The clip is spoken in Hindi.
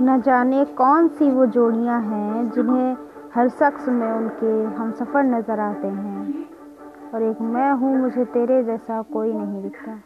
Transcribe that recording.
न जाने कौन सी वो जोड़ियाँ हैं जिन्हें हर शख्स में उनके हम सफ़र नज़र आते हैं। और एक मैं हूँ, मुझे तेरे जैसा कोई नहीं दिखता।